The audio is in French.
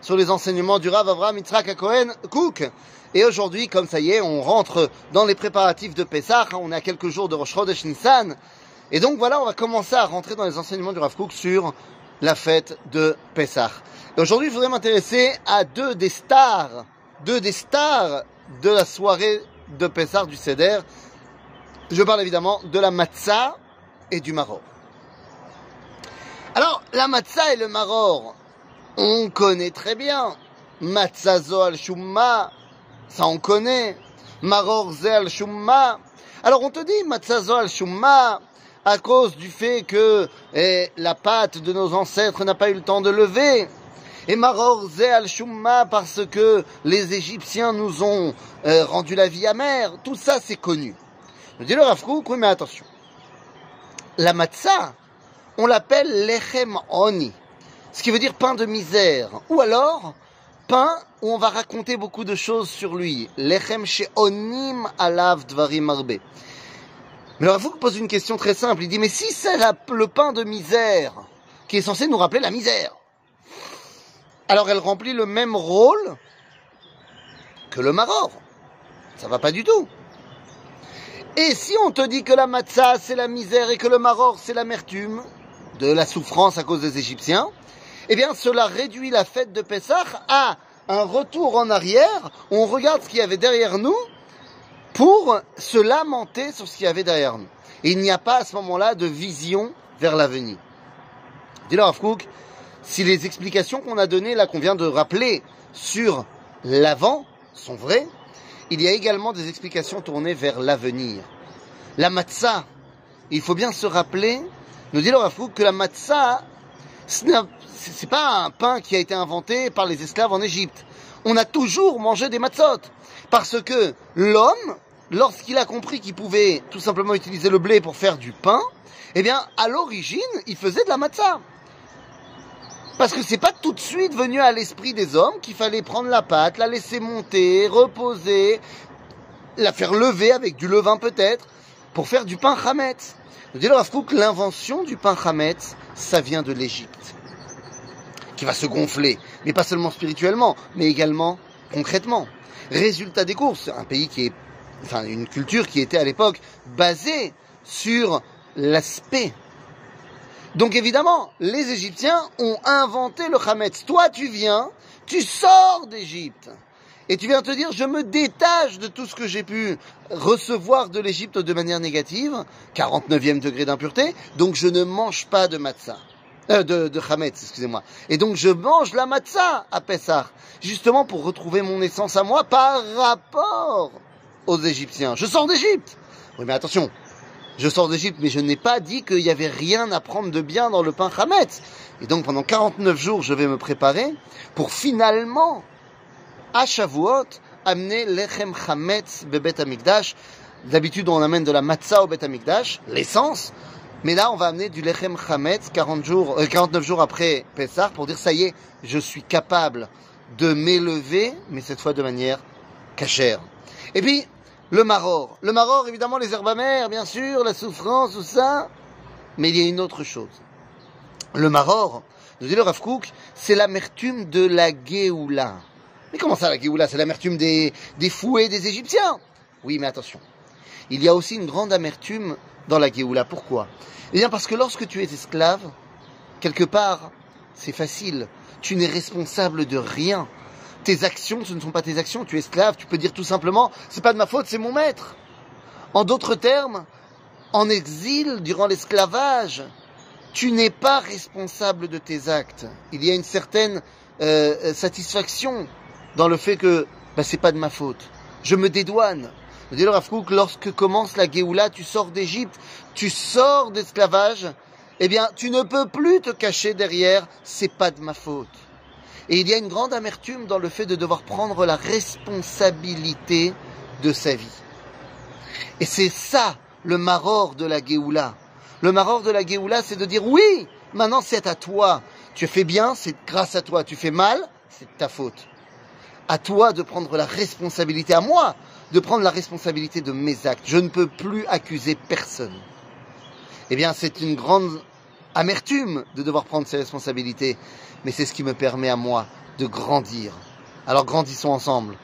sur les enseignements du Rav Avraham Yitzhak Cohen Cook. Et aujourd'hui, comme ça y est, on rentre dans les préparatifs de Pessah. On est à quelques jours de Rosh Chodesh Nissan. Et donc voilà, on va commencer à rentrer dans les enseignements du Rav Cook sur la fête de Pessah. Et aujourd'hui, je voudrais m'intéresser à deux des stars, deux des stars de la soirée de Pessah du Seder. Je parle évidemment de la matzah et du maror. Alors, la matzah et le maror, on connaît très bien. Matzazo al shumma, ça on connaît. Maror al shumma. Alors on te dit matzazo al shumma à cause du fait que eh, la pâte de nos ancêtres n'a pas eu le temps de lever. Et maror al shumma parce que les Égyptiens nous ont eh, rendu la vie amère. Tout ça c'est connu. Dis le Rafkouk, oui mais attention. La matzah, on l'appelle lechem oni ce qui veut dire pain de misère. Ou alors, pain où on va raconter beaucoup de choses sur lui. Lechem onim alav dvarim arbe. Mais alors, que pose une question très simple. Il dit, mais si c'est le pain de misère, qui est censé nous rappeler la misère, alors elle remplit le même rôle que le maror. Ça va pas du tout. Et si on te dit que la matzah c'est la misère et que le maror c'est l'amertume de la souffrance à cause des Égyptiens, eh bien cela réduit la fête de Pessah à un retour en arrière, on regarde ce qu'il y avait derrière nous pour se lamenter sur ce qu'il y avait derrière nous. Il n'y a pas à ce moment-là de vision vers l'avenir. Dis-leur, Afkouk, si les explications qu'on a données, là, qu'on vient de rappeler sur l'avant, sont vraies, il y a également des explications tournées vers l'avenir. La matzah, il faut bien se rappeler, nous dit leur que la matzah, c'est pas un pain qui a été inventé par les esclaves en Égypte. On a toujours mangé des matzot. Parce que l'homme, lorsqu'il a compris qu'il pouvait tout simplement utiliser le blé pour faire du pain, eh bien, à l'origine, il faisait de la matzah. Parce que c'est pas tout de suite venu à l'esprit des hommes qu'il fallait prendre la pâte, la laisser monter, reposer, la faire lever avec du levain peut-être, pour faire du pain chametz. Dit le l'invention du pain chametz, ça vient de l'Égypte qui va se gonfler, mais pas seulement spirituellement, mais également concrètement. Résultat des courses, un pays qui est, enfin une culture qui était à l'époque basée sur l'aspect. Donc évidemment, les Égyptiens ont inventé le Hametz. Toi, tu viens, tu sors d'Égypte. Et tu viens te dire, je me détache de tout ce que j'ai pu recevoir de l'Égypte de manière négative, 49e degré d'impureté, donc je ne mange pas de matzah. Euh, de, de Hametz, excusez-moi. Et donc je mange la matzah à Pessah, justement pour retrouver mon essence à moi par rapport aux Égyptiens. Je sors d'Égypte. Oui, mais attention, je sors d'Égypte, mais je n'ai pas dit qu'il n'y avait rien à prendre de bien dans le pain Hametz. Et donc pendant 49 jours, je vais me préparer pour finalement, à Shavuot, amener l'Echem Hametz Bebet Amikdash. D'habitude, on amène de la matzah au Bet Amikdash, l'essence. Mais là, on va amener du lechem chametz 40 jours, 49 jours après Pessah pour dire ça y est, je suis capable de m'élever, mais cette fois de manière cachère. Et puis, le maror. Le maror, évidemment, les herbes amères, bien sûr, la souffrance, tout ça. Mais il y a une autre chose. Le maror, nous dit le Rav c'est l'amertume de la Géoula. Mais comment ça, la Géoula C'est l'amertume des, des fouets des Égyptiens Oui, mais attention. Il y a aussi une grande amertume dans la Géoula. Pourquoi? Eh bien parce que lorsque tu es esclave, quelque part, c'est facile. Tu n'es responsable de rien. Tes actions, ce ne sont pas tes actions. Tu es esclave, tu peux dire tout simplement, c'est pas de ma faute, c'est mon maître. En d'autres termes, en exil, durant l'esclavage, tu n'es pas responsable de tes actes. Il y a une certaine euh, satisfaction dans le fait que bah, c'est pas de ma faute. Je me dédouane. Dit le lorsque commence la Géoula, tu sors d'Égypte, tu sors d'esclavage, eh bien, tu ne peux plus te cacher derrière, c'est pas de ma faute. Et il y a une grande amertume dans le fait de devoir prendre la responsabilité de sa vie. Et c'est ça, le maror de la Géoula. Le maror de la Géoula, c'est de dire oui, maintenant c'est à toi. Tu fais bien, c'est grâce à toi. Tu fais mal, c'est ta faute. À toi de prendre la responsabilité, à moi de prendre la responsabilité de mes actes. Je ne peux plus accuser personne. Eh bien, c'est une grande amertume de devoir prendre ces responsabilités, mais c'est ce qui me permet à moi de grandir. Alors grandissons ensemble.